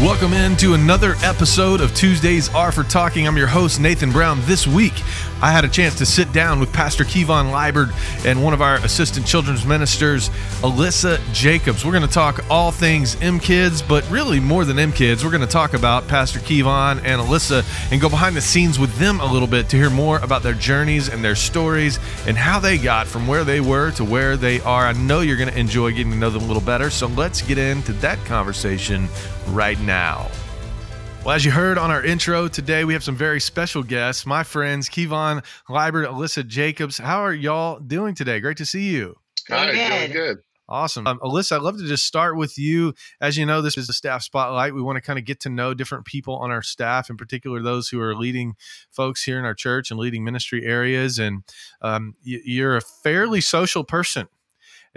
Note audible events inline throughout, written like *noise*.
Welcome into another episode of Tuesdays Are for Talking. I'm your host, Nathan Brown. This week, I had a chance to sit down with Pastor Kevon Liebert and one of our assistant children's ministers, Alyssa Jacobs. We're going to talk all things M Kids, but really more than M Kids. We're going to talk about Pastor Kevon and Alyssa and go behind the scenes with them a little bit to hear more about their journeys and their stories and how they got from where they were to where they are. I know you're going to enjoy getting to know them a little better. So let's get into that conversation right now. Well, as you heard on our intro today, we have some very special guests, my friends Kevon Liebert, Alyssa Jacobs. How are y'all doing today? Great to see you. Hi, doing good. Awesome. Um, Alyssa, I'd love to just start with you. As you know, this is a staff spotlight. We want to kind of get to know different people on our staff, in particular those who are leading folks here in our church and leading ministry areas. And um, you're a fairly social person.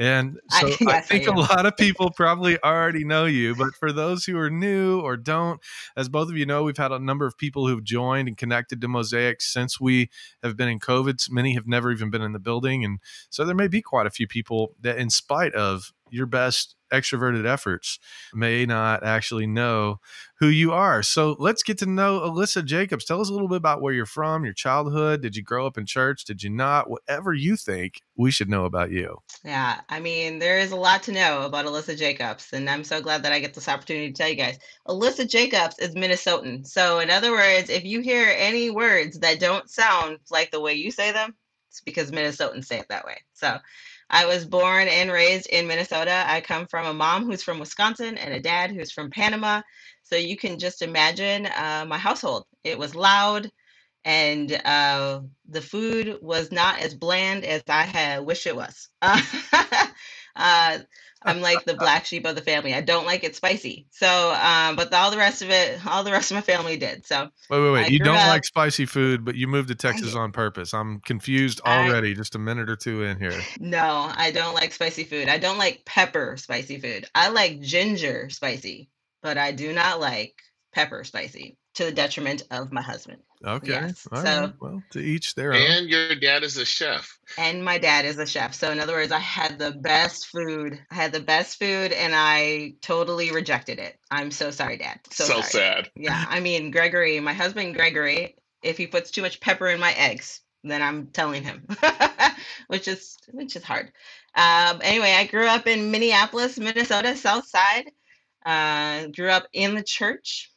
And so *laughs* I, I think I a lot of people probably already know you, but for those who are new or don't, as both of you know, we've had a number of people who've joined and connected to Mosaic since we have been in COVID. Many have never even been in the building. And so there may be quite a few people that, in spite of your best extroverted efforts may not actually know who you are. So let's get to know Alyssa Jacobs. Tell us a little bit about where you're from, your childhood. Did you grow up in church? Did you not? Whatever you think we should know about you. Yeah, I mean, there is a lot to know about Alyssa Jacobs, and I'm so glad that I get this opportunity to tell you guys. Alyssa Jacobs is Minnesotan. So, in other words, if you hear any words that don't sound like the way you say them, it's because Minnesotans say it that way. So, I was born and raised in Minnesota. I come from a mom who's from Wisconsin and a dad who's from Panama. So you can just imagine uh, my household. It was loud, and uh, the food was not as bland as I had wished it was. *laughs* uh, I'm like the black sheep of the family. I don't like it spicy. So, um, but all the rest of it, all the rest of my family did. So, wait, wait, wait. I you don't up, like spicy food, but you moved to Texas on purpose. I'm confused already. I, just a minute or two in here. *laughs* No, I don't like spicy food. I don't like pepper spicy food. I like ginger spicy, but I do not like pepper spicy to the detriment of my husband. Okay. Yes. so, right. well, to each their own. And your dad is a chef. And my dad is a chef. So, in other words, I had the best food. I had the best food and I totally rejected it. I'm so sorry, Dad. So, so sad. Yeah. I mean, Gregory, my husband, Gregory, if he puts too much pepper in my eggs, then I'm telling him, *laughs* which is which is hard. Um, anyway, I grew up in Minneapolis, Minnesota, South Side. Uh, grew up in the church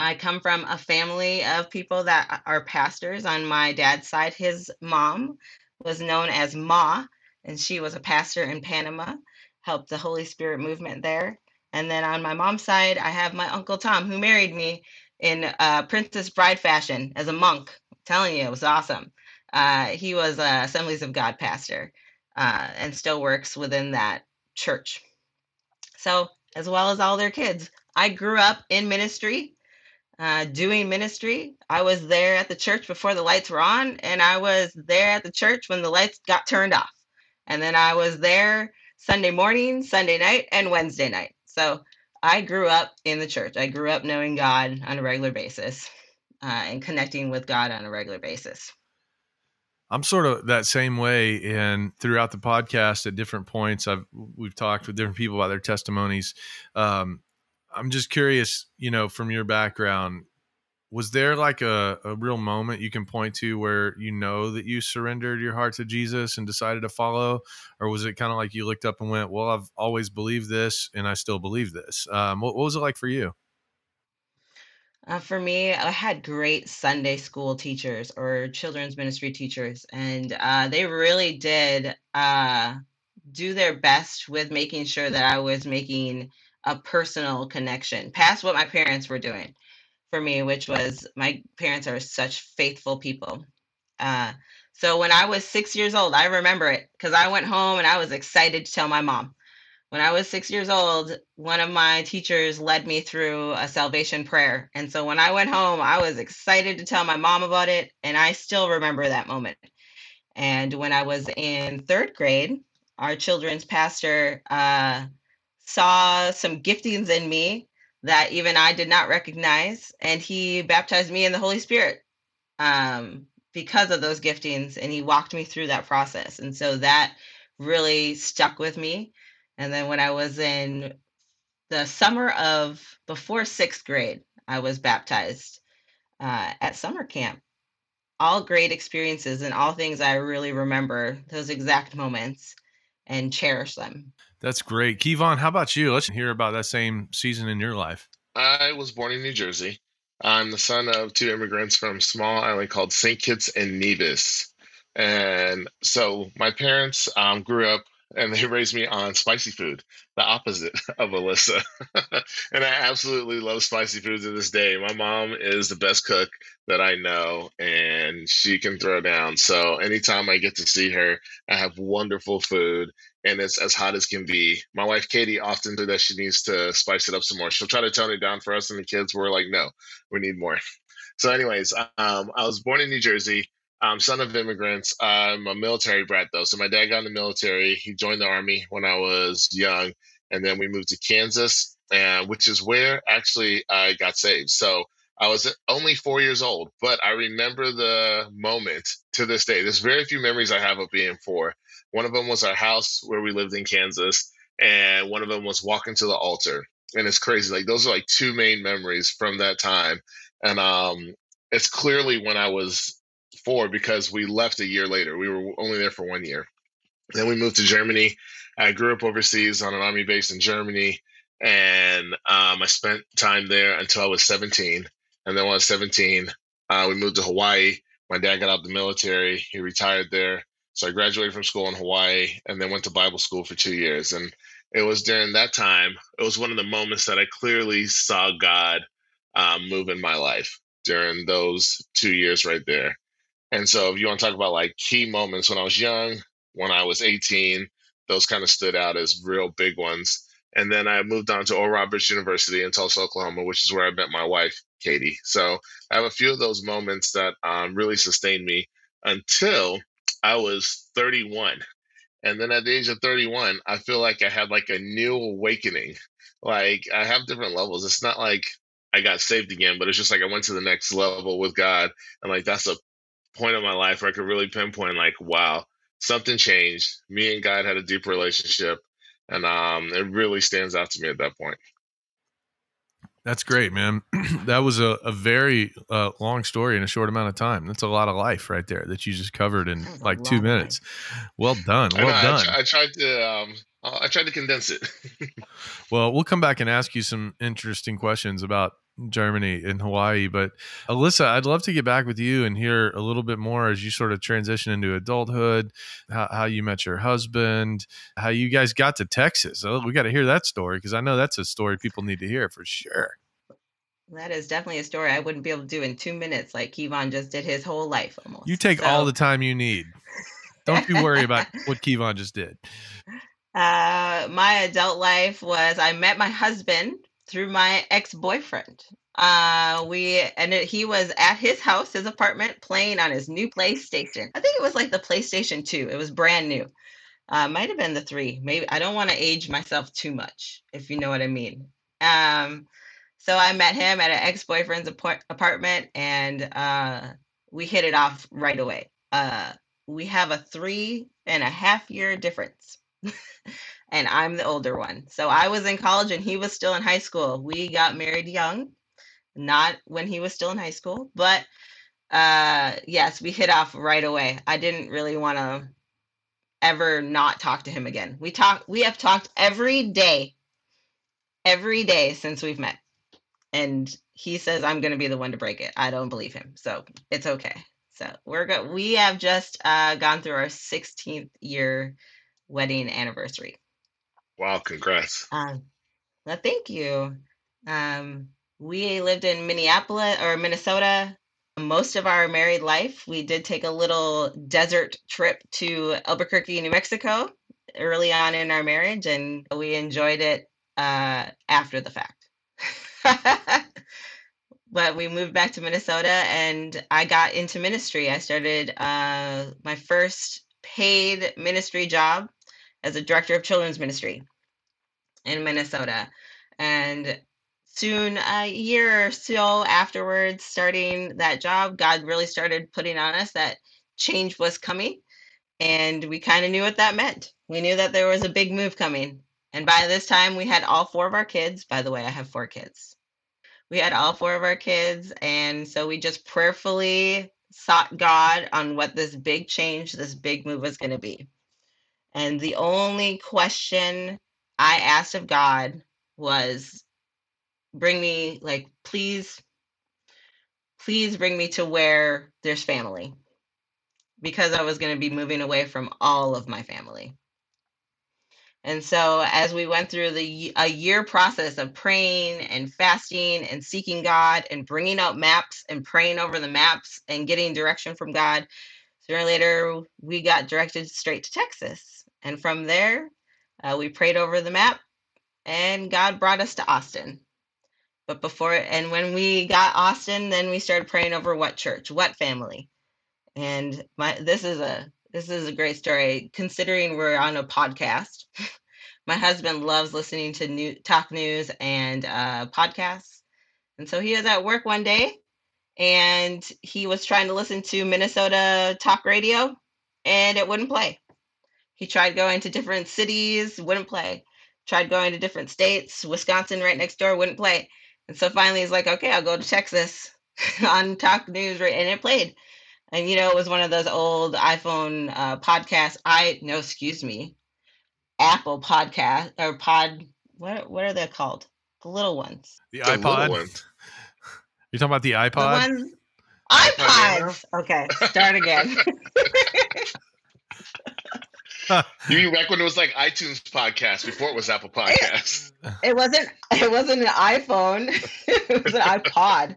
I come from a family of people that are pastors on my dad's side. His mom was known as Ma, and she was a pastor in Panama, helped the Holy Spirit movement there. And then on my mom's side, I have my Uncle Tom, who married me in uh, Princess Bride fashion as a monk. I'm telling you, it was awesome. Uh, he was Assemblies of God pastor uh, and still works within that church. So, as well as all their kids, I grew up in ministry uh, doing ministry. I was there at the church before the lights were on, and I was there at the church when the lights got turned off. And then I was there Sunday morning, Sunday night, and Wednesday night. So I grew up in the church. I grew up knowing God on a regular basis uh, and connecting with God on a regular basis. I'm sort of that same way, and throughout the podcast, at different points, I've we've talked with different people about their testimonies. Um, I'm just curious, you know, from your background, was there like a, a real moment you can point to where you know that you surrendered your heart to Jesus and decided to follow? Or was it kind of like you looked up and went, Well, I've always believed this and I still believe this? Um, what, what was it like for you? Uh, for me, I had great Sunday school teachers or children's ministry teachers, and uh, they really did uh, do their best with making sure that I was making a personal connection past what my parents were doing for me, which was my parents are such faithful people. Uh, so when I was six years old, I remember it because I went home and I was excited to tell my mom. When I was six years old, one of my teachers led me through a salvation prayer. And so when I went home, I was excited to tell my mom about it. And I still remember that moment. And when I was in third grade, our children's pastor uh, saw some giftings in me that even I did not recognize, and he baptized me in the Holy Spirit um, because of those giftings, and he walked me through that process, and so that really stuck with me. And then when I was in the summer of before sixth grade, I was baptized uh, at summer camp. All great experiences and all things I really remember those exact moments and cherish them. That's great. Kevon, how about you? Let's hear about that same season in your life. I was born in New Jersey. I'm the son of two immigrants from a small island called St. Kitts and Nevis. And so my parents um, grew up and they raised me on spicy food, the opposite *laughs* of Alyssa. *laughs* and I absolutely love spicy food to this day. My mom is the best cook that I know, and she can throw down. So anytime I get to see her, I have wonderful food, and it's as hot as can be. My wife Katie often says that she needs to spice it up some more. She'll try to tone it down for us and the kids. We're like, no, we need more. *laughs* So, anyways, um, I was born in New Jersey. I'm son of immigrants. I'm a military brat though. So my dad got in the military. He joined the army when I was young, and then we moved to Kansas, and which is where actually I got saved. So I was only four years old, but I remember the moment to this day. There's very few memories I have of being four. One of them was our house where we lived in Kansas, and one of them was walking to the altar. And it's crazy. Like those are like two main memories from that time. And um, it's clearly when I was four because we left a year later. We were only there for one year. Then we moved to Germany. I grew up overseas on an army base in Germany, and um, I spent time there until I was 17. And then when I was 17, uh, we moved to Hawaii. My dad got out of the military. He retired there. So I graduated from school in Hawaii and then went to Bible school for two years. And it was during that time, it was one of the moments that I clearly saw God um, move in my life during those two years right there. And so if you want to talk about like key moments when I was young, when I was 18, those kind of stood out as real big ones. And then I moved on to Oral Roberts University in Tulsa, Oklahoma, which is where I met my wife, Katie. So I have a few of those moments that um, really sustained me until I was 31. And then at the age of 31, I feel like I had like a new awakening. Like I have different levels. It's not like I got saved again, but it's just like I went to the next level with God. And like that's a point of my life where I could really pinpoint, like, wow, something changed. Me and God had a deep relationship, and um, it really stands out to me at that point. That's great, man. *clears throat* that was a, a very uh, long story in a short amount of time. That's a lot of life right there that you just covered in like two minutes. Well done. Well I done. I, I, tried to um, I tried to condense it. *laughs* well, we'll come back and ask you some interesting questions about Germany and Hawaii. But Alyssa, I'd love to get back with you and hear a little bit more as you sort of transition into adulthood, how, how you met your husband, how you guys got to Texas. Oh, we got to hear that story because I know that's a story people need to hear for sure. That is definitely a story I wouldn't be able to do in two minutes, like Kevon just did his whole life almost. You take so. all the time you need. Don't you worry about *laughs* what Kevon just did. Uh, my adult life was I met my husband through my ex-boyfriend. Uh, we and it, he was at his house, his apartment, playing on his new PlayStation. I think it was like the PlayStation Two. It was brand new. Uh, might have been the three. Maybe I don't want to age myself too much, if you know what I mean. Um, so I met him at an ex-boyfriend's apart- apartment, and uh, we hit it off right away. Uh, we have a three and a half year difference. *laughs* and I'm the older one. So I was in college and he was still in high school. We got married young, not when he was still in high school, but uh yes, we hit off right away. I didn't really want to ever not talk to him again. We talk we have talked every day. Every day since we've met. And he says I'm going to be the one to break it. I don't believe him. So, it's okay. So, we're good. We have just uh gone through our 16th year wedding anniversary. Wow, congrats. Um, well, thank you. Um, we lived in Minneapolis or Minnesota most of our married life. We did take a little desert trip to Albuquerque, New Mexico early on in our marriage, and we enjoyed it uh, after the fact. *laughs* but we moved back to Minnesota and I got into ministry. I started uh, my first paid ministry job as a director of children's ministry in Minnesota. And soon, a year or so afterwards, starting that job, God really started putting on us that change was coming. And we kind of knew what that meant. We knew that there was a big move coming. And by this time, we had all four of our kids. By the way, I have four kids. We had all four of our kids. And so we just prayerfully sought God on what this big change, this big move was going to be. And the only question I asked of God was, bring me, like, please, please bring me to where there's family because I was going to be moving away from all of my family. And so as we went through the a year process of praying and fasting and seeking God and bringing out maps and praying over the maps and getting direction from God, sooner or later we got directed straight to Texas. And from there, uh, we prayed over the map and God brought us to Austin. But before and when we got Austin, then we started praying over what church, what family. And my this is a this is a great story considering we're on a podcast. *laughs* my husband loves listening to new talk news and uh, podcasts. And so he was at work one day and he was trying to listen to Minnesota talk radio and it wouldn't play. He tried going to different cities, wouldn't play. Tried going to different states, Wisconsin right next door, wouldn't play. And so finally he's like, okay, I'll go to Texas *laughs* on talk news, right? and it played and you know it was one of those old iphone uh, podcasts i no excuse me apple podcast or pod what what are they called the little ones The The iPod. little one. You're talking about the the iPod? ones iPod ipods okay start again *laughs* *laughs* You mean back when it was like iTunes podcast before it was Apple Podcasts? it wasn't it wasn't an iphone *laughs* it was an ipod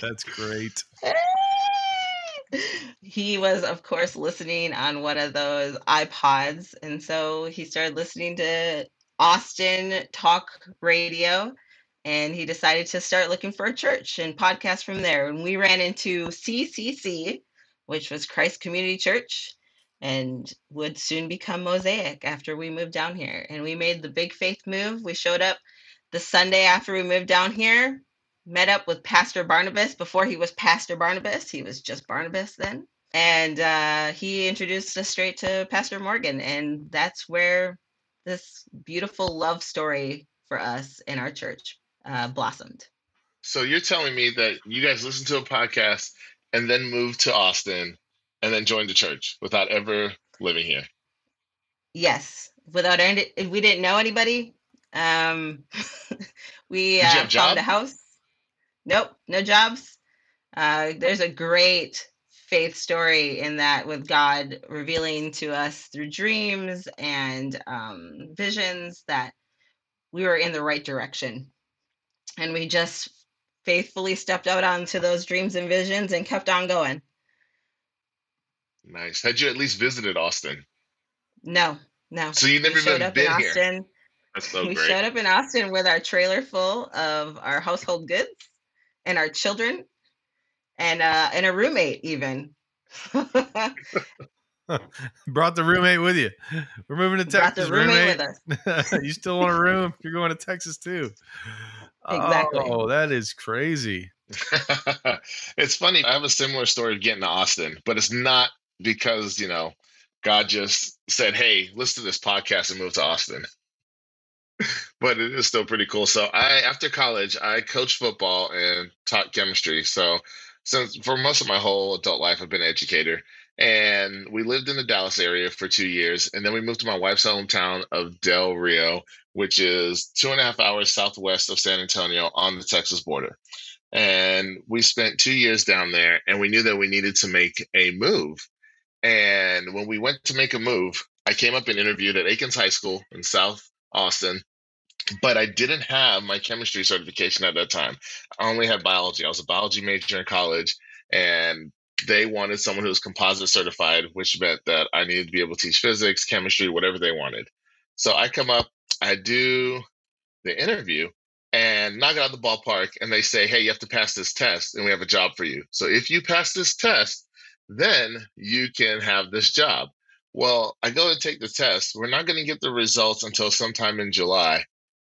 That's great. *laughs* he was of course listening on one of those ipods and so he started listening to austin talk radio and he decided to start looking for a church and podcast from there and we ran into ccc which was christ community church and would soon become mosaic after we moved down here and we made the big faith move we showed up the sunday after we moved down here met up with Pastor Barnabas before he was Pastor Barnabas. He was just Barnabas then. And uh, he introduced us straight to Pastor Morgan. And that's where this beautiful love story for us in our church uh, blossomed. So you're telling me that you guys listened to a podcast and then moved to Austin and then joined the church without ever living here? Yes, without any, we didn't know anybody. Um, *laughs* we uh, found a house. Nope, no jobs. Uh, there's a great faith story in that with God revealing to us through dreams and um, visions that we were in the right direction. And we just faithfully stepped out onto those dreams and visions and kept on going. Nice. Had you at least visited Austin? No, no. So you We never showed even up in been here. Austin. That's so we great. showed up in Austin with our trailer full of our household goods and our children and uh and a roommate even. Brought *laughs* Brought the roommate with you. We're moving to Texas. the roommate, with us. *laughs* you still want a room? You're going to Texas too. Exactly. Oh, that is crazy. *laughs* it's funny. I have a similar story of getting to Austin, but it's not because, you know, God just said, hey, listen to this podcast and move to Austin. *laughs* but it is still pretty cool. So I after college, I coached football and taught chemistry. So since for most of my whole adult life I've been an educator. And we lived in the Dallas area for two years. And then we moved to my wife's hometown of Del Rio, which is two and a half hours southwest of San Antonio on the Texas border. And we spent two years down there and we knew that we needed to make a move. And when we went to make a move, I came up and interviewed at Akins High School in South Austin, but I didn't have my chemistry certification at that time. I only had biology. I was a biology major in college, and they wanted someone who was composite certified, which meant that I needed to be able to teach physics, chemistry, whatever they wanted. So I come up, I do the interview, and knock it out of the ballpark, and they say, "Hey, you have to pass this test, and we have a job for you. So if you pass this test, then you can have this job." Well, I go to take the test. We're not going to get the results until sometime in July,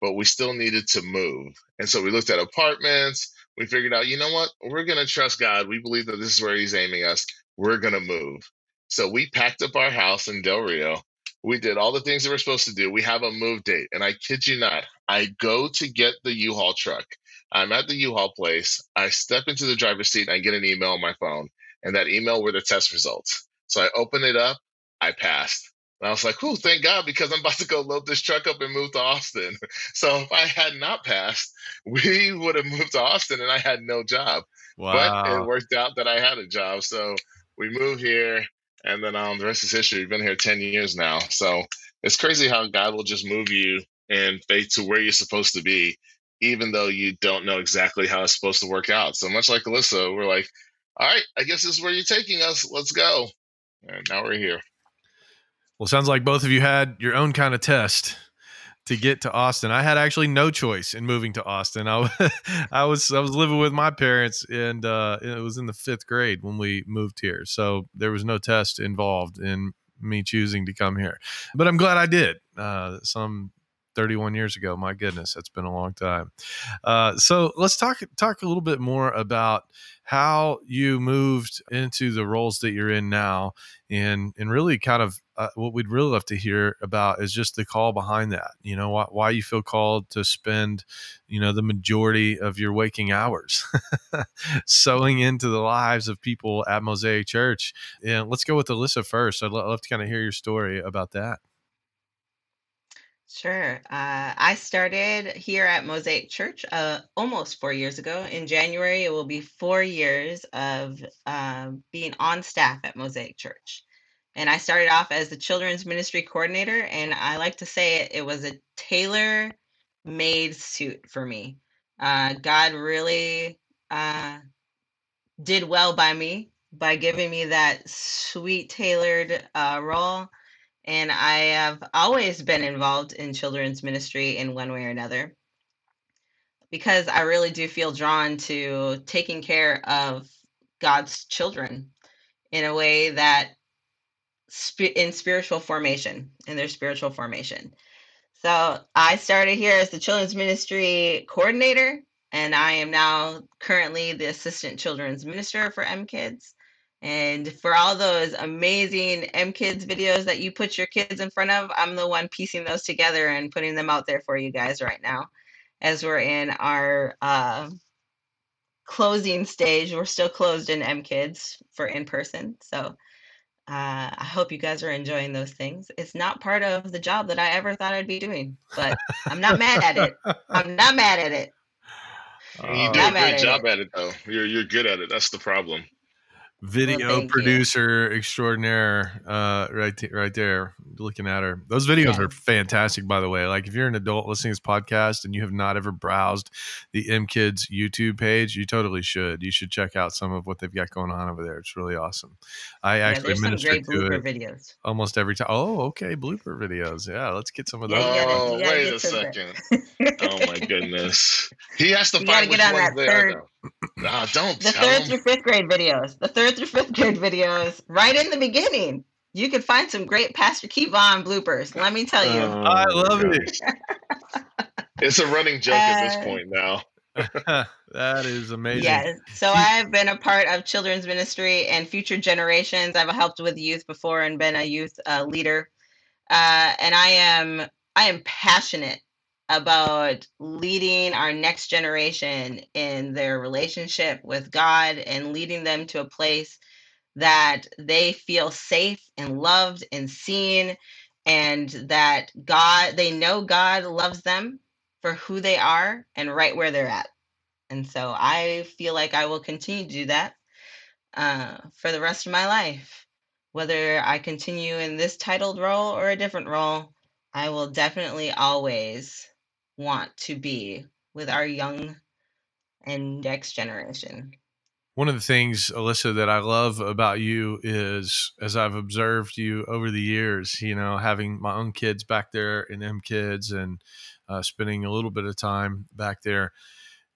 but we still needed to move. And so we looked at apartments. We figured out, you know what? We're going to trust God. We believe that this is where He's aiming us. We're going to move. So we packed up our house in Del Rio. We did all the things that we're supposed to do. We have a move date. And I kid you not, I go to get the U Haul truck. I'm at the U Haul place. I step into the driver's seat and I get an email on my phone. And that email were the test results. So I open it up. I passed. And I was like, oh, thank God, because I'm about to go load this truck up and move to Austin. *laughs* So if I had not passed, *laughs* we would have moved to Austin and I had no job. Wow. But it worked out that I had a job. So we moved here and then um, the rest is history. We've been here 10 years now. So it's crazy how God will just move you and faith to where you're supposed to be, even though you don't know exactly how it's supposed to work out. So much like Alyssa, we're like, all right, I guess this is where you're taking us. Let's go. And now we're here. Well, sounds like both of you had your own kind of test to get to Austin. I had actually no choice in moving to Austin. I, *laughs* I was I was living with my parents, and uh, it was in the fifth grade when we moved here. So there was no test involved in me choosing to come here. But I'm glad I did. Uh, some 31 years ago. My goodness, that's been a long time. Uh, so let's talk talk a little bit more about how you moved into the roles that you're in now, and and really kind of uh, what we'd really love to hear about is just the call behind that. You know, why, why you feel called to spend, you know, the majority of your waking hours *laughs* sowing into the lives of people at Mosaic Church. And let's go with Alyssa first. I'd love to kind of hear your story about that. Sure. Uh, I started here at Mosaic Church uh, almost four years ago. In January, it will be four years of uh, being on staff at Mosaic Church. And I started off as the children's ministry coordinator, and I like to say it, it was a tailor made suit for me. Uh, God really uh, did well by me by giving me that sweet tailored uh, role and I have always been involved in children's ministry in one way or another because I really do feel drawn to taking care of God's children in a way that in spiritual formation, in their spiritual formation. So I started here as the children's ministry coordinator, and I am now currently the assistant children's minister for M Kids. And for all those amazing M Kids videos that you put your kids in front of, I'm the one piecing those together and putting them out there for you guys right now as we're in our uh, closing stage. We're still closed in M Kids for in person. So uh, I hope you guys are enjoying those things. It's not part of the job that I ever thought I'd be doing, but I'm not mad at it. I'm not mad at it. *laughs* You do a great job at it, though. You're you're good at it. That's the problem video well, producer you. extraordinaire uh, right t- right there looking at her. Those videos yeah. are fantastic by the way. Like if you're an adult listening to this podcast and you have not ever browsed the m kids youtube page you totally should. You should check out some of what they've got going on over there. It's really awesome. I yeah, actually minister to it videos. almost every time oh okay blooper videos. Yeah let's get some of those. oh wait a second. *laughs* Oh my goodness. He has to you find which one's there third. though Nah, don't the third through fifth grade videos. The third through fifth grade videos, right in the beginning. You can find some great Pastor Kevon bloopers. Let me tell you. Oh, I love it. it's a running joke uh, at this uh, point now. *laughs* that is amazing. Yes. So I've been a part of children's ministry and future generations. I've helped with youth before and been a youth uh, leader. Uh, and I am I am passionate about leading our next generation in their relationship with God and leading them to a place that they feel safe and loved and seen and that God they know God loves them for who they are and right where they're at. And so I feel like I will continue to do that uh, for the rest of my life. Whether I continue in this titled role or a different role, I will definitely always want to be with our young and next generation. One of the things, Alyssa, that I love about you is as I've observed you over the years, you know, having my own kids back there and M Kids and uh, spending a little bit of time back there,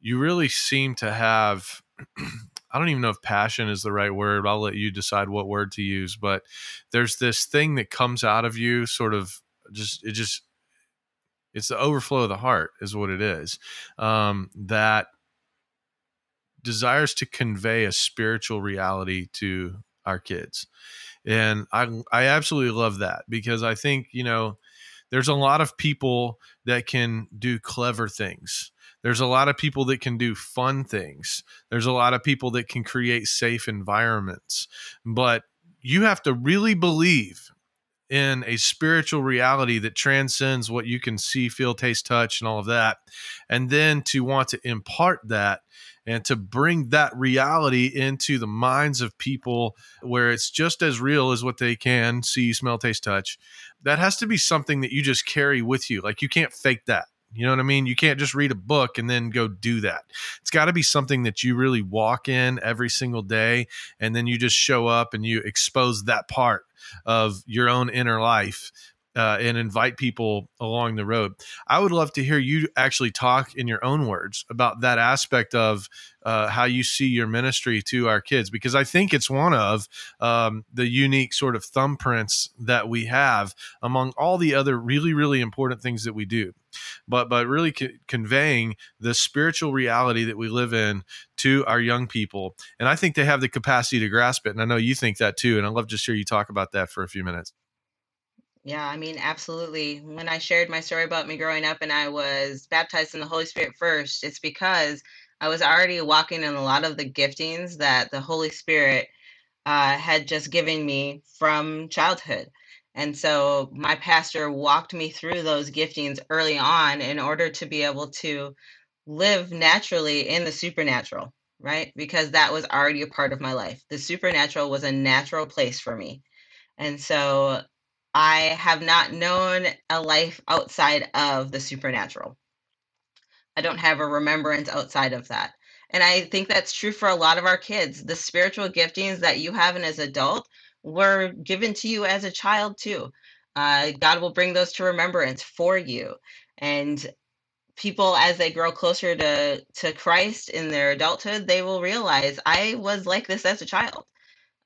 you really seem to have. *clears throat* I don't even know if passion is the right word. I'll let you decide what word to use, but there's this thing that comes out of you, sort of just it just it's the overflow of the heart, is what it is. Um, that desires to convey a spiritual reality to our kids. and I I absolutely love that because I think you know there's a lot of people that can do clever things. There's a lot of people that can do fun things. There's a lot of people that can create safe environments. But you have to really believe in a spiritual reality that transcends what you can see, feel, taste, touch, and all of that. And then to want to impart that and to bring that reality into the minds of people where it's just as real as what they can see, smell, taste, touch. That has to be something that you just carry with you. Like you can't fake that. You know what I mean? You can't just read a book and then go do that. It's got to be something that you really walk in every single day and then you just show up and you expose that part of your own inner life uh, and invite people along the road. I would love to hear you actually talk in your own words about that aspect of uh, how you see your ministry to our kids, because I think it's one of um, the unique sort of thumbprints that we have among all the other really, really important things that we do. But but really co- conveying the spiritual reality that we live in to our young people, and I think they have the capacity to grasp it. And I know you think that too. And I'd love to hear you talk about that for a few minutes. Yeah, I mean, absolutely. When I shared my story about me growing up and I was baptized in the Holy Spirit first, it's because I was already walking in a lot of the giftings that the Holy Spirit uh, had just given me from childhood. And so my pastor walked me through those giftings early on in order to be able to live naturally in the supernatural, right? Because that was already a part of my life. The supernatural was a natural place for me. And so I have not known a life outside of the supernatural. I don't have a remembrance outside of that. And I think that's true for a lot of our kids. The spiritual giftings that you have in as adult were given to you as a child too. Uh, God will bring those to remembrance for you. And people, as they grow closer to, to Christ in their adulthood, they will realize I was like this as a child.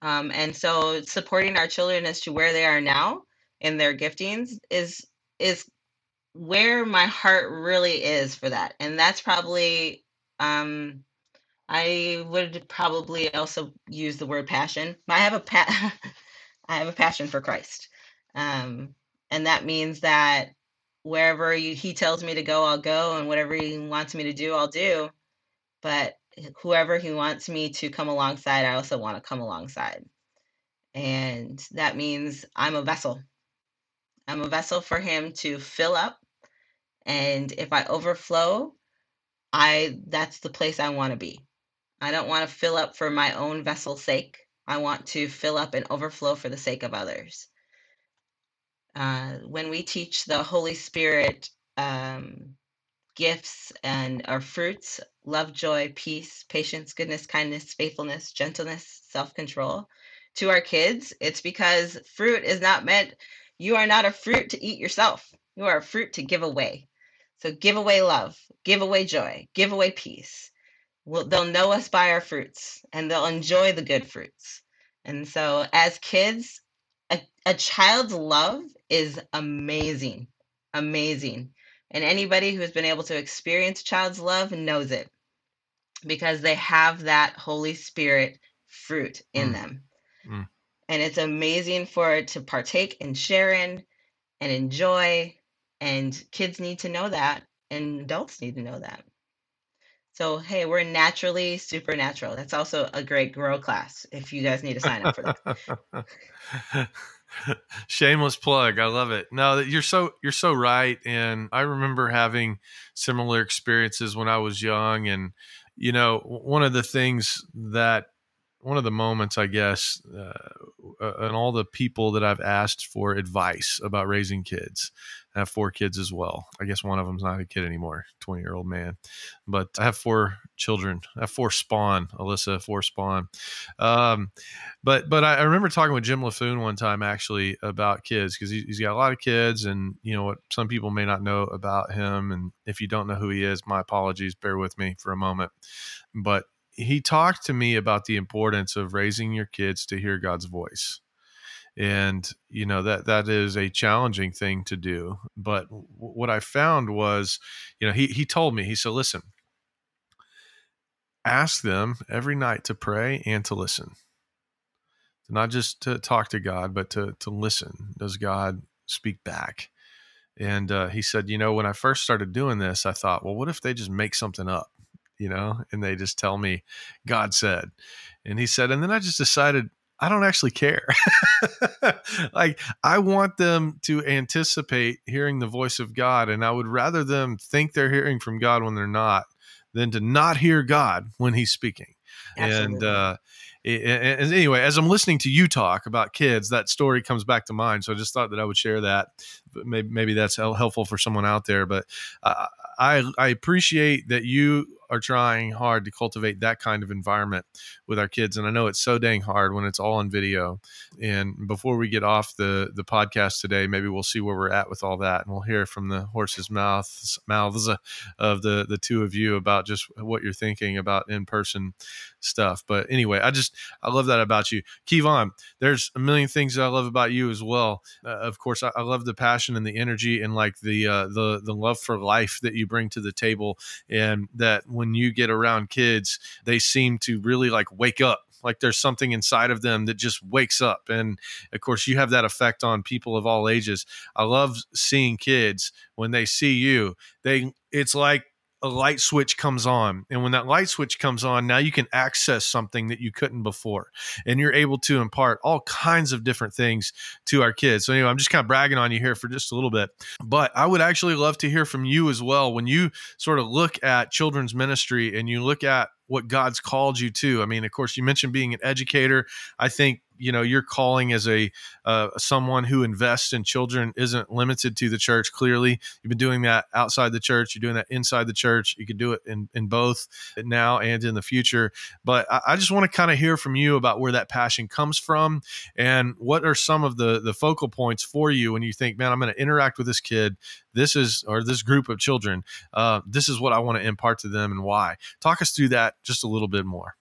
Um, and so supporting our children as to where they are now in their giftings is is where my heart really is for that and that's probably um i would probably also use the word passion i have a pa- *laughs* i have a passion for christ um and that means that wherever you, he tells me to go i'll go and whatever he wants me to do i'll do but whoever he wants me to come alongside i also want to come alongside and that means i'm a vessel I'm a vessel for him to fill up. And if I overflow, I that's the place I want to be. I don't want to fill up for my own vessel's sake. I want to fill up and overflow for the sake of others. Uh, when we teach the Holy Spirit um, gifts and our fruits love, joy, peace, patience, goodness, kindness, faithfulness, gentleness, self control to our kids, it's because fruit is not meant you are not a fruit to eat yourself. You are a fruit to give away. So give away love, give away joy, give away peace. Well, they'll know us by our fruits and they'll enjoy the good fruits. And so, as kids, a, a child's love is amazing, amazing. And anybody who has been able to experience child's love knows it because they have that Holy Spirit fruit in mm. them. Mm and it's amazing for it to partake and share in and enjoy and kids need to know that and adults need to know that so hey we're naturally supernatural. That's also a great grow class if you guys need to sign up for that. *laughs* Shameless plug. I love it. No you're so you're so right. And i remember having similar experiences when i was young. And you know one of the things that one of the moments, I guess, uh, uh, and all the people that I've asked for advice about raising kids. I have four kids as well. I guess one of them's not a kid anymore, 20 year old man. But I have four children. I have four spawn, Alyssa, four spawn. Um, but but I, remember talking with Jim Laffoon one time actually about kids because he, he's got a lot of kids, and you know what some people may not know about him. And if you don't know who he is, my apologies. Bear with me for a moment. But he talked to me about the importance of raising your kids to hear God's voice. And you know that that is a challenging thing to do. But w- what I found was, you know, he he told me he said, "Listen, ask them every night to pray and to listen." not just to talk to God, but to to listen. Does God speak back? And uh, he said, you know, when I first started doing this, I thought, well, what if they just make something up, you know, and they just tell me God said. And he said, and then I just decided I don't actually care. *laughs* like I want them to anticipate hearing the voice of God, and I would rather them think they're hearing from God when they're not than to not hear God when He's speaking. Absolutely. And uh, and anyway, as I'm listening to you talk about kids, that story comes back to mind. So I just thought that I would share that. Maybe, maybe that's helpful for someone out there. But uh, I I appreciate that you are trying hard to cultivate that kind of environment with our kids and i know it's so dang hard when it's all on video and before we get off the the podcast today maybe we'll see where we're at with all that and we'll hear from the horses mouths mouths of the the two of you about just what you're thinking about in person stuff but anyway i just i love that about you. Kevon there's a million things that i love about you as well. Uh, of course I, I, love the passion and the energy and like the uh, the the love for life that you bring to the table and that when you get around kids, they seem to really like wake up. Like there's something inside of them that just wakes up. And of course you have that effect on people of all ages. I love seeing kids when they see you they it's like a light switch comes on. And when that light switch comes on, now you can access something that you couldn't before. And you're able to impart all kinds of different things to our kids. So, anyway, I'm just kind of bragging on you here for just a little bit. But I would actually love to hear from you as well. When you sort of look at children's ministry and you look at what God's called you to. I mean, of course, you mentioned being an educator. I think you know your calling as a uh, someone who invests in children isn't limited to the church clearly. You've been doing that outside the church you're doing that inside the church you can do it in, in both now and in the future. But i, I just want to kind of hear from you about where that passion comes from and what are some of the the focal points for you when you think man i'm going to interact with this kid. This is or this group of children uh, this is what i want to impart to them and why. Talk us through that just a little bit more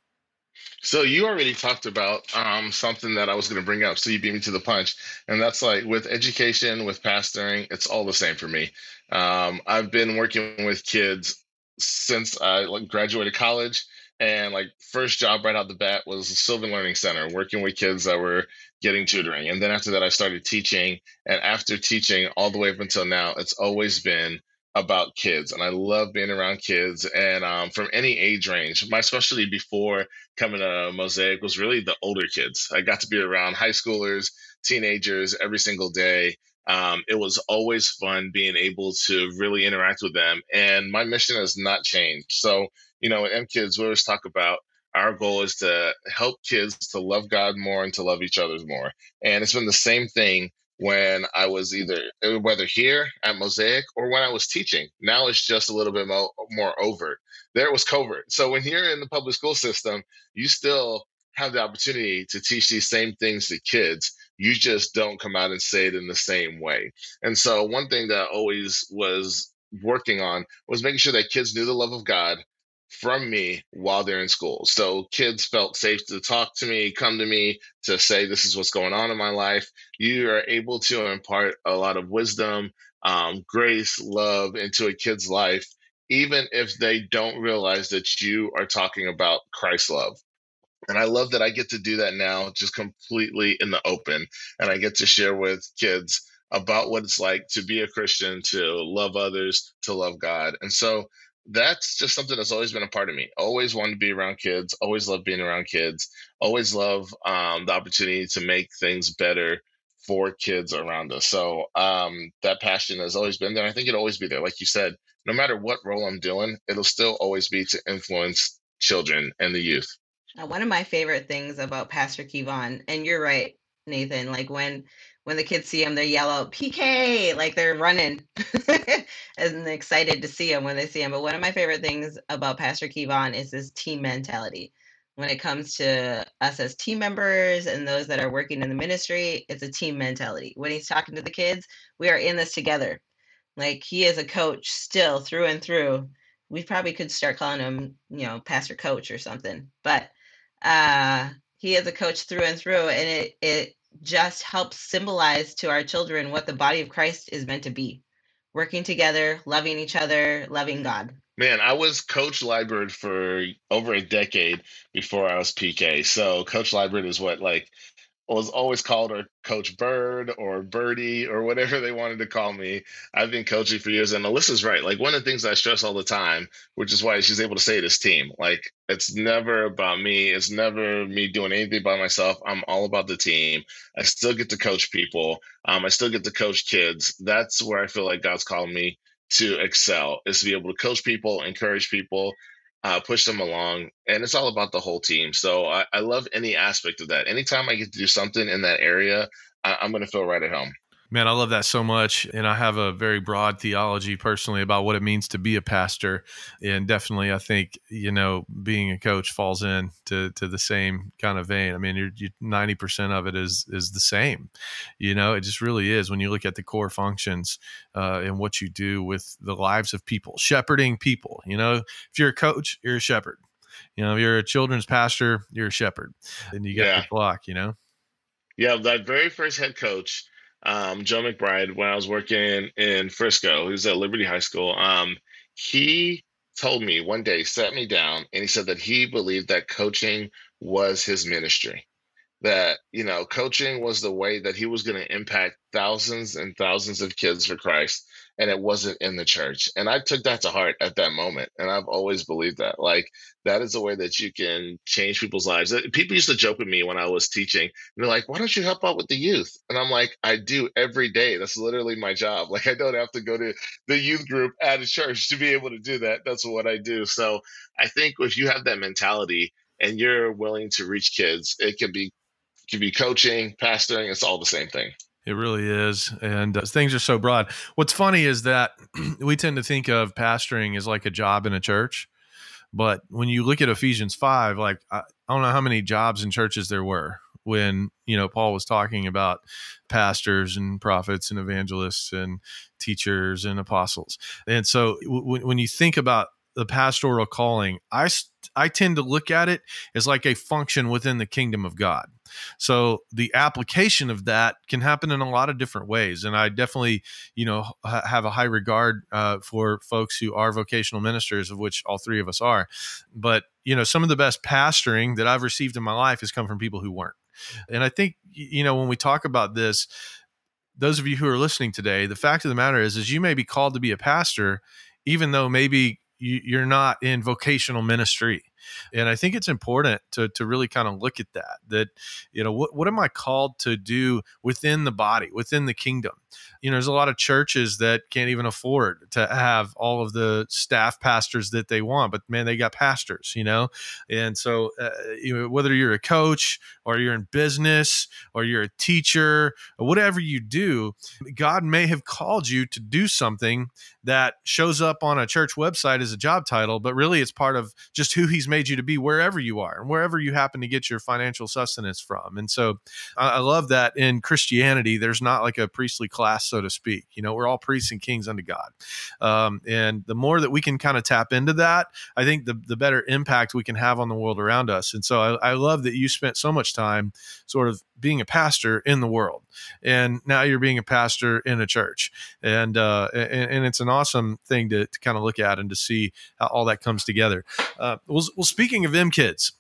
so you already talked about um, something that I was going to bring up. So you beat me to the punch, and that's like with education, with pastoring, it's all the same for me. Um, I've been working with kids since I like graduated college, and like first job right out the bat was Sylvan Learning Center, working with kids that were getting tutoring, and then after that I started teaching, and after teaching all the way up until now, it's always been about kids and i love being around kids and um, from any age range. My specialty before coming to mosaic was really the older kids. I got to be around high schoolers teenagers every single day. Um, it was always fun being able to really interact with them and my mission has not changed. So you know at m kids we always talk about our goal is to help kids to love god more and to love each other more and it's been the same thing when I was either uh, whether here at Mosaic or when I was teaching. Now it's just a little bit more, more overt. There it was covert. So when you're in the public school system, you still have the opportunity to teach these same things to kids. You just don't come out and say it in the same way. And so one thing that I always was working on was making sure that kids knew the love of God from me while they're in school. So kids felt safe to talk to me, come to me to say, This is what's going on in my life. You are able to impart a lot of wisdom, um, grace, love into a kid's life, even if they don't realize that you are talking about Christ's love. And I love that I get to do that now just completely in the open. And I get to share with kids about what it's like to be a Christian, to love others, to love God. And so that's just something that's always been a part of me. Always wanted to be around kids. Always love being around kids. Always love um, the opportunity to make things better for kids around us. So um, that passion has always been there. I think it'll always be there. Like you said, no matter what role I'm doing, it'll still always be to influence children and the youth. One of my favorite things about Pastor Kevon, and you're right, Nathan, like when when the kids see him, they yell out PK, like they're running *laughs* and excited to see him when they see him. But one of my favorite things about Pastor Kevon is his team mentality. When it comes to us as team members and those that are working in the ministry, it's a team mentality. When he's talking to the kids, we are in this together. Like he is a coach still through and through. We probably could start calling him, you know, Pastor Coach or something. But uh he is a coach through and through and it it just helps symbolize to our children what the body of Christ is meant to be working together, loving each other, loving God. Man, I was Coach Liebert for over a decade before I was PK. So Coach Liebert is what like was always called her Coach Bird or Birdie or whatever they wanted to call me. I've been coaching for years, and Alyssa's right. Like one of the things I stress all the time, which is why she's able to say this team. Like it's never about me. It's never me doing anything by myself. I'm all about the team. I still get to coach people. Um, I still get to coach kids. That's where I feel like God's called me to excel is to be able to coach people, encourage people, uh, push them along, and it's all about the whole team. So I, I love any aspect of that. Anytime I get to do something in that area, I, I'm going to feel right at home. Man, I love that so much. And I have a very broad theology personally about what it means to be a pastor. And definitely, I think, you know, being a coach falls in to, to the same kind of vein. I mean, you're, you 90% of it is, is the same. You know, it just really is when you look at the core functions uh, and what you do with the lives of people, shepherding people. You know, if you're a coach, you're a shepherd. You know, if you're a children's pastor, you're a shepherd. And you get yeah. the flock, you know? Yeah, that very first head coach um, Joe McBride, when I was working in Frisco, he was at Liberty High School. Um, he told me one day, sat me down, and he said that he believed that coaching was his ministry. That, you know, coaching was the way that he was going to impact thousands and thousands of kids for Christ and it wasn't in the church. And I took that to heart at that moment. And I've always believed that. Like, that is a way that you can change people's lives. Uh, people used to joke with me when I was teaching. They're like, why don't you help out with the youth? And I'm like, I do every day. That's literally my job. *laughs* Like, I don't have to go to the youth group at a church to be able to do that. That's what I do. So I think if you have that mentality and you're willing to reach kids, it can be, it can be coaching, pastoring, it's all the same thing. It really is. And uh, things are so broad. What's funny is that *clears throat* we tend to think of pastoring as like a job in a church. But when you look at Ephesians 5, like I, I don't know how many jobs in churches there were when, you know, Paul was talking about pastors and prophets and evangelists and teachers and apostles. And so w- when you think about the pastoral calling, I I tend to look at it as like a function within the kingdom of God. So the application of that can happen in a lot of different ways, and I definitely, you know, ha- have a high regard uh, for folks who are vocational ministers, of which all three of us are. But you know, some of the best pastoring that I've received in my life has come from people who weren't. And I think, you know, when we talk about this, those of you who are listening today, the fact of the matter is, is you may be called to be a pastor, even though maybe you're not in vocational ministry and i think it's important to to really kind of look at that that you know what, what am i called to do within the body within the kingdom? You know there's a lot of churches that can't even afford to have all of the staff pastors that they want but man they got pastors you know? And so uh, you know, whether you're a coach or you're in business or you're a teacher or whatever you do god may have called you to do something that shows up on a church website as a job title but really it's part of just who he's made you to be wherever you are and wherever you happen to get your financial sustenance from and so i, I love that in christianity there's not like a priestly class so to speak. You know, we're all priests and kings unto God. Um, and the more that we can kind of tap into that, I think the, the better impact we can have on the world around us. And so I, I love that you spent so much time sort of being a pastor in the world. And now you're being a pastor in a church. And, uh, and, and it's an awesome thing to, to kind of look at and to see how all that comes together. Uh, well, well, speaking of them kids,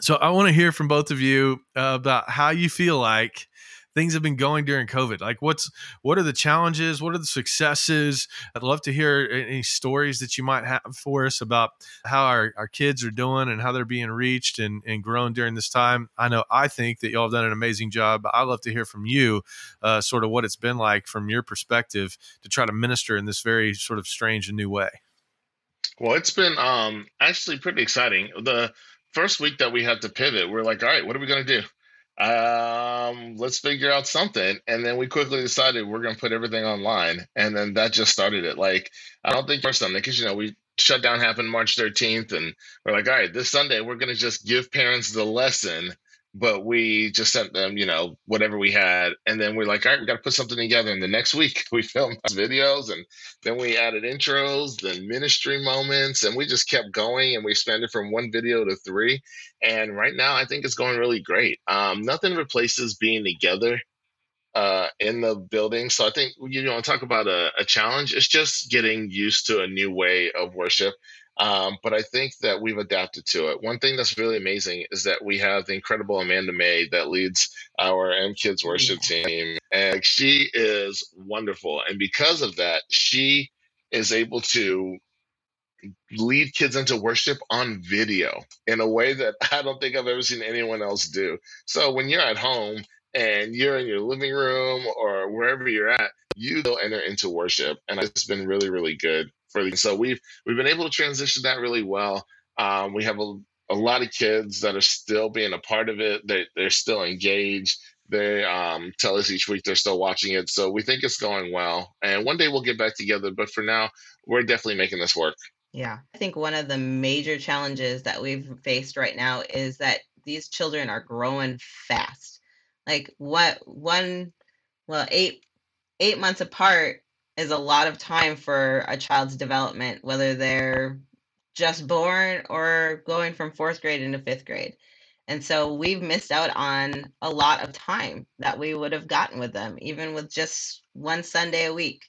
so I want to hear from both of you uh, about how you feel like things have been going during COVID. Like, what's what are the challenges? What are the successes? I'd love to hear any stories that you might have for us about how our, our kids are doing and how they're being reached and, and grown during this time. I know I think that y'all have done an amazing job. I'd love to hear from you, uh, sort of what it's been like from your perspective to try to minister in this very sort of strange and new way. Well, it's been um, actually pretty exciting. The first week that we had to pivot, we are like, all right, what are we going to do? um, let's figure out something. And then we quickly decided we're going to put everything online. And then that just started it. Like, I don't think first something, because, you know, we shutdown happened March 13th. And we're like, all right, this Sunday, we're going to just give parents the lesson but we just sent them, you know, whatever we had. And then we're like, all right, we got to put something together. And the next week *laughs* we filmed videos and then we added intros, then ministry moments, and we just kept going and we expanded from one video to three. And right now I think it's going really great. Um, nothing replaces being together uh, in the building. So I think you know, talk about a, a challenge. It's just getting used to a new way of worship. Um, but I think that we've adapted to it. One thing that's really amazing is that we have the incredible Amanda May that leads our M Kids worship yeah. team, and she is wonderful. And because of that, she is able to lead kids into worship on video in a way that *laughs* I don't think I've ever seen anyone else do. So when you're at home and you're in your living room or wherever you're at, you will enter into worship, and it's been really, really good for. So we've we've been able to transition that really well. Um, we have a, a lot of kids that are still being a part of it. They they're still engaged. They um, tell us each week they're still watching it. So we think it's going well. And one day we'll get back together. But for now, we're definitely making this work. Yeah. I think one of the major challenges that we've faced right now is that these children are growing fast. Like what one well, eight eight months apart is a lot of time for a child's development, whether they're just born or going from fourth grade into fifth grade. And so we've missed out on a lot of time that we would have gotten with them, even with just one Sunday a week.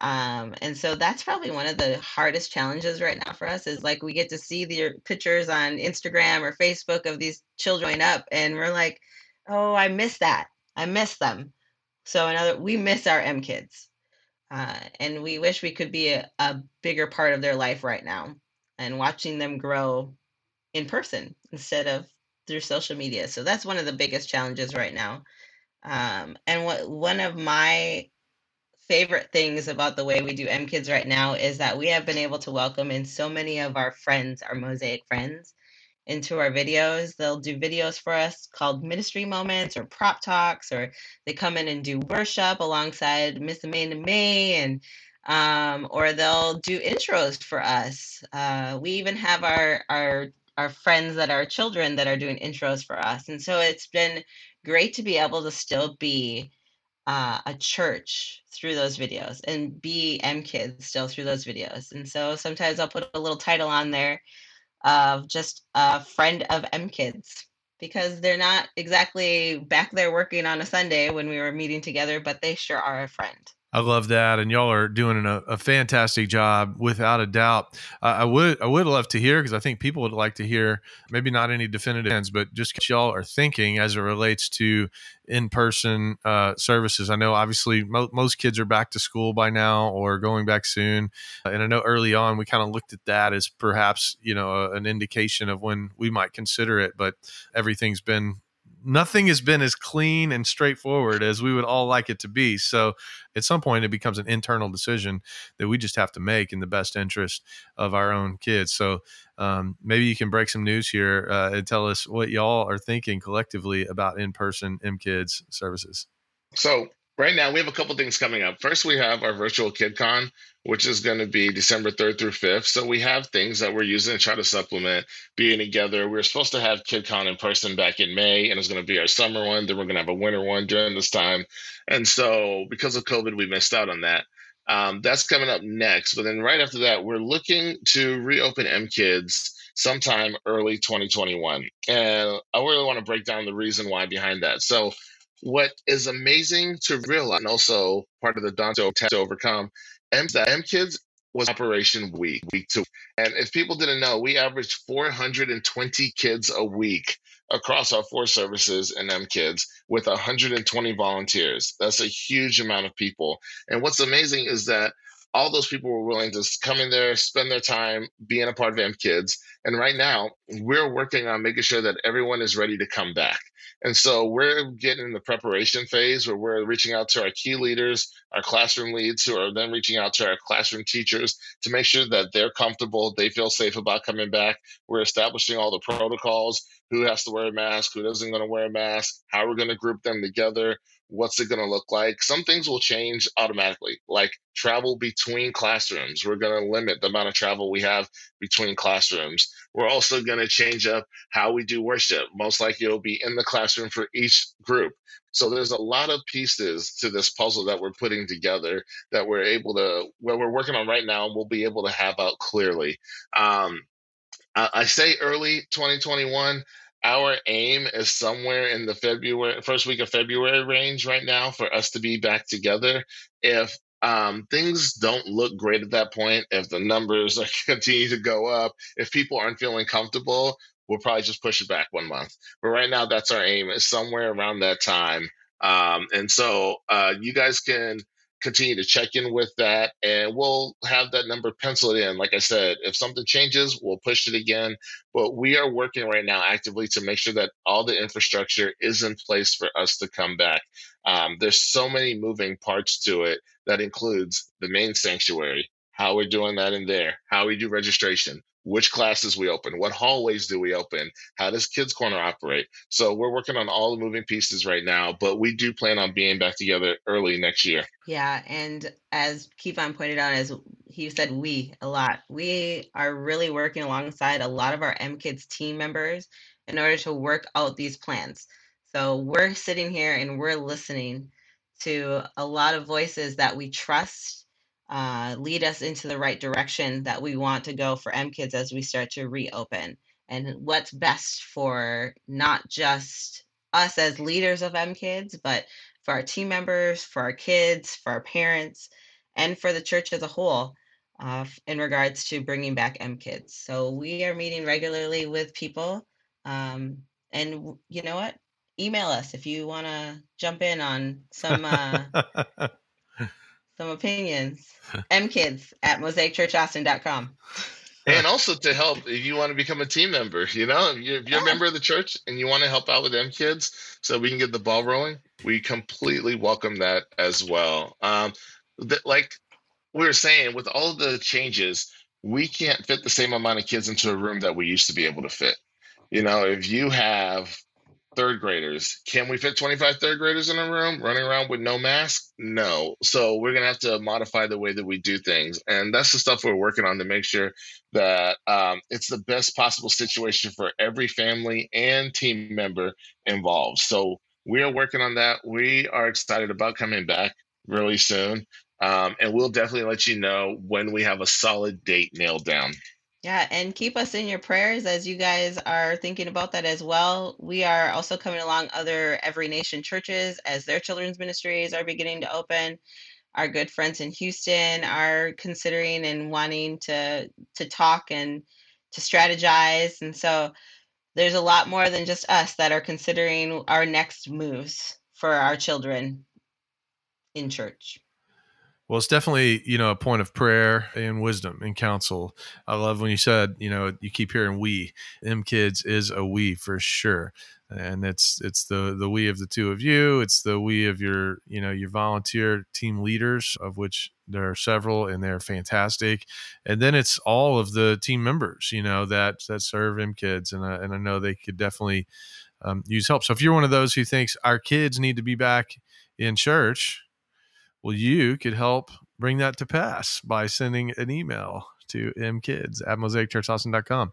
Um, and so that's probably one of the hardest challenges right now for us is like we get to see the pictures on Instagram or Facebook of these children up, and we're like, oh, I miss that. I miss them. So another, we miss our M kids, uh, and we wish we could be a, a bigger part of their life right now, and watching them grow in person instead of through social media. So that's one of the biggest challenges right now. Um, and what one of my favorite things about the way we do M Kids right now is that we have been able to welcome in so many of our friends, our Mosaic friends, into our videos. They'll do videos for us called ministry moments or prop talks, or they come in and do worship alongside Miss Amanda May and um, or they'll do intros for us. Uh, we even have our our our friends that are children that are doing intros for us, and so it's been great to be able to still be uh, a church through those videos and be M Kids still through those videos. And so sometimes I'll put a little title on there of just a friend of M Kids because they're not exactly back there working on a Sunday when we were meeting together, but they sure are a friend. I love that, and y'all are doing a, a fantastic job, without a doubt. Uh, I would I would love to hear because I think people would like to hear maybe not any definitive ends, but just what y'all are thinking as it relates to in person uh, services. I know obviously mo- most kids are back to school by now or going back soon, and I know early on we kind of looked at that as perhaps you know a, an indication of when we might consider it, but everything's been nothing has been as clean and straightforward as we would all like it to be. So at some point, it becomes an internal decision that we just have to make in the best interest of our own kids. So um, maybe you can break some news here uh, and tell us what y'all are thinking collectively about in person M Kids services. So right now we have a couple things coming up. First, we have our virtual KidCon, which is going to be December 3rd through 5th. So we have things that we're using to try to supplement being together. We are supposed to have KidCon in person back in May, and it's going to be our summer one. Then we're going to have a winter one during this time. And so because of COVID, we missed out on that. Um, that's coming up next. But then right after that, we're looking to reopen M Kids sometime early 2021. And I really want to break down the reason why behind that. So what is amazing to realize, and also part of the Dante to overcome, M that M Kids was Operation Week, week two. And if people didn't know, we averaged 420 kids a week across our four services and M Kids with 120 volunteers. That's a huge amount of people. And what's amazing is that all those people were willing to come in there, spend their time being a part of M Kids. And right now, we're working on making sure that everyone is ready to come back. And so we're getting in the preparation phase where we're reaching out to our key leaders, our classroom leads, who are then reaching out to our classroom teachers to make sure that they're comfortable, they feel safe about coming back. We're establishing all the protocols who has to wear a mask, who doesn't going to wear a mask, how we're going to group them together, what's it going to look like. Some things will change automatically, like travel between classrooms. We're going to limit the amount of travel we have between classrooms. We're also going to change up how we do worship. Most likely it'll be in the classroom for each group. So there's a lot of pieces to this puzzle that we're putting together that we're able to, what we're working on right now, we'll be able to have out clearly. Um, I say early 2021 our aim is somewhere in the February first week of February range right now for us to be back together. If um, things don't look great at that point. If the numbers *laughs* continue to go up, if people aren't feeling comfortable, we'll probably just push it back one month. But right now, that's our aim is somewhere around that time. Um, and so uh, you guys can continue to check in with that and we'll have that number penciled in. Like I said, if something changes, we'll push it again. But we are working right now actively to make sure that all the infrastructure is in place for us to come back. Um, there's so many moving parts to it that includes the main sanctuary, how we're doing that in there, how we do registration, which classes we open, what hallways do we open, how does Kids Corner operate. So we're working on all the moving pieces right now, but we do plan on being back together early next year. Yeah, and as Kevon pointed out, as he said, we a lot. We are really working alongside a lot of our M Kids team members in order to work out these plans. So we're sitting here and we're listening to a lot of voices that we trust uh, lead us into the right direction that we want to go for M Kids as we start to reopen and what's best for not just us as leaders of M Kids, but for our team members, for our kids, for our parents, and for the church as a whole uh, in regards to bringing back M Kids. So we are meeting regularly with people. Um, and you know what? Email us if you want to jump in on some uh, *laughs* some opinions. *laughs* mkids at mosaicchurchaustin.com. And also to help if you want to become a team member, you know, if you're, if you're a member of the church and you want to help out with M Kids so we can get the ball rolling, we completely welcome that as well. Um, that, like we were saying, with all the changes, we can't fit the same amount of kids into a room that we used to be able to fit. You know, if you have third graders. Can we fit 25 third graders in a room running around with no mask? No. So we're going to have to modify the way that we do things. And that's the stuff we're working on to make sure that um, it's the best possible situation for every family and team member involved. So we are working on that. We are excited about coming back really soon. Um, and we'll definitely let you know when we have a solid date nailed down. Yeah, and keep us in your prayers as you guys are thinking about that as well. We are also coming along other Every Nation churches as their children's ministries are beginning to open. Our good friends in Houston are considering and wanting to to talk and to strategize. And so there's a lot more than just us that are considering our next moves for our children in church. Well, it's definitely you know a point of prayer and wisdom and counsel. I love when you said you know you keep hearing we. M kids is a we for sure, and it's it's the the we of the two of you. It's the we of your you know your volunteer team leaders, of which there are several, and they're fantastic. And then it's all of the team members you know that that serve M kids, and I, and I know they could definitely um, use help. So if you're one of those who thinks our kids need to be back in church well, you could help bring that to pass by sending an email to mkids at mosaicchurchaustin.com.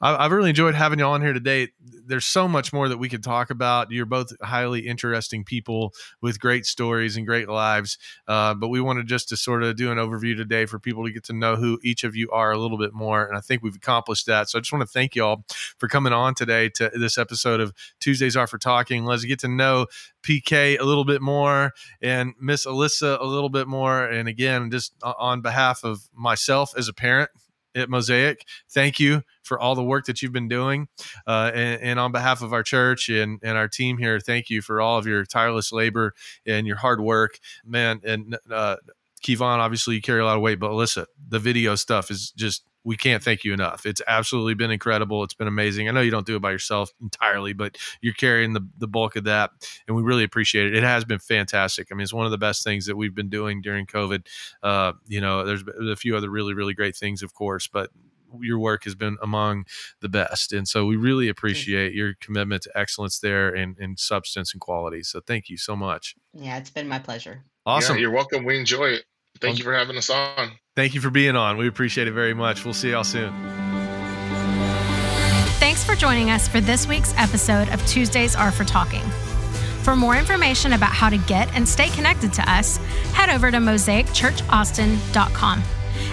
I, have really enjoyed having you on here today. There's so much more that we could talk about. You're both highly interesting people with great stories and great lives. Uh, but we wanted just to sort of do an overview today for people to get to know who each of you are a little bit more. And I think we've accomplished that. So I just want to thank you all for coming on today to this episode of Tuesdays Are for Talking. Let's get to know PK a little bit more and Miss Alyssa a little bit more. And again, just on behalf of myself as a parent at Mosaic, thank you for all the work that you've been doing. Uh, and, and, on behalf of our church and, and our team here, thank you for all of your tireless labor and your hard work, man. And uh, Kevon, obviously you carry a lot of weight, but Alyssa, the video stuff is just we can't thank you enough. It's absolutely been incredible. It's been amazing. I know you don't do it by yourself entirely, but you're carrying the, the bulk of that, and we really appreciate it. It has been fantastic. I mean, it's one of the best things that we've been doing during COVID. Uh, you know, there's a few other really, really great things, of course, but your work has been among the best. And so we really appreciate your commitment to excellence there and, and substance and quality. So thank you so much. Yeah, it's been my pleasure. Awesome. Yeah, you're welcome. We enjoy it. Thank you for having us on. Thank you for being on. We appreciate it very much. We'll see y'all soon. Thanks for joining us for this week's episode of Tuesdays Are for Talking. For more information about how to get and stay connected to us, head over to mosaicchurchaustin.com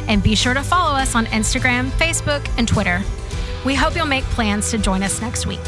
and be sure to follow us on Instagram, Facebook, and Twitter. We hope you'll make plans to join us next week.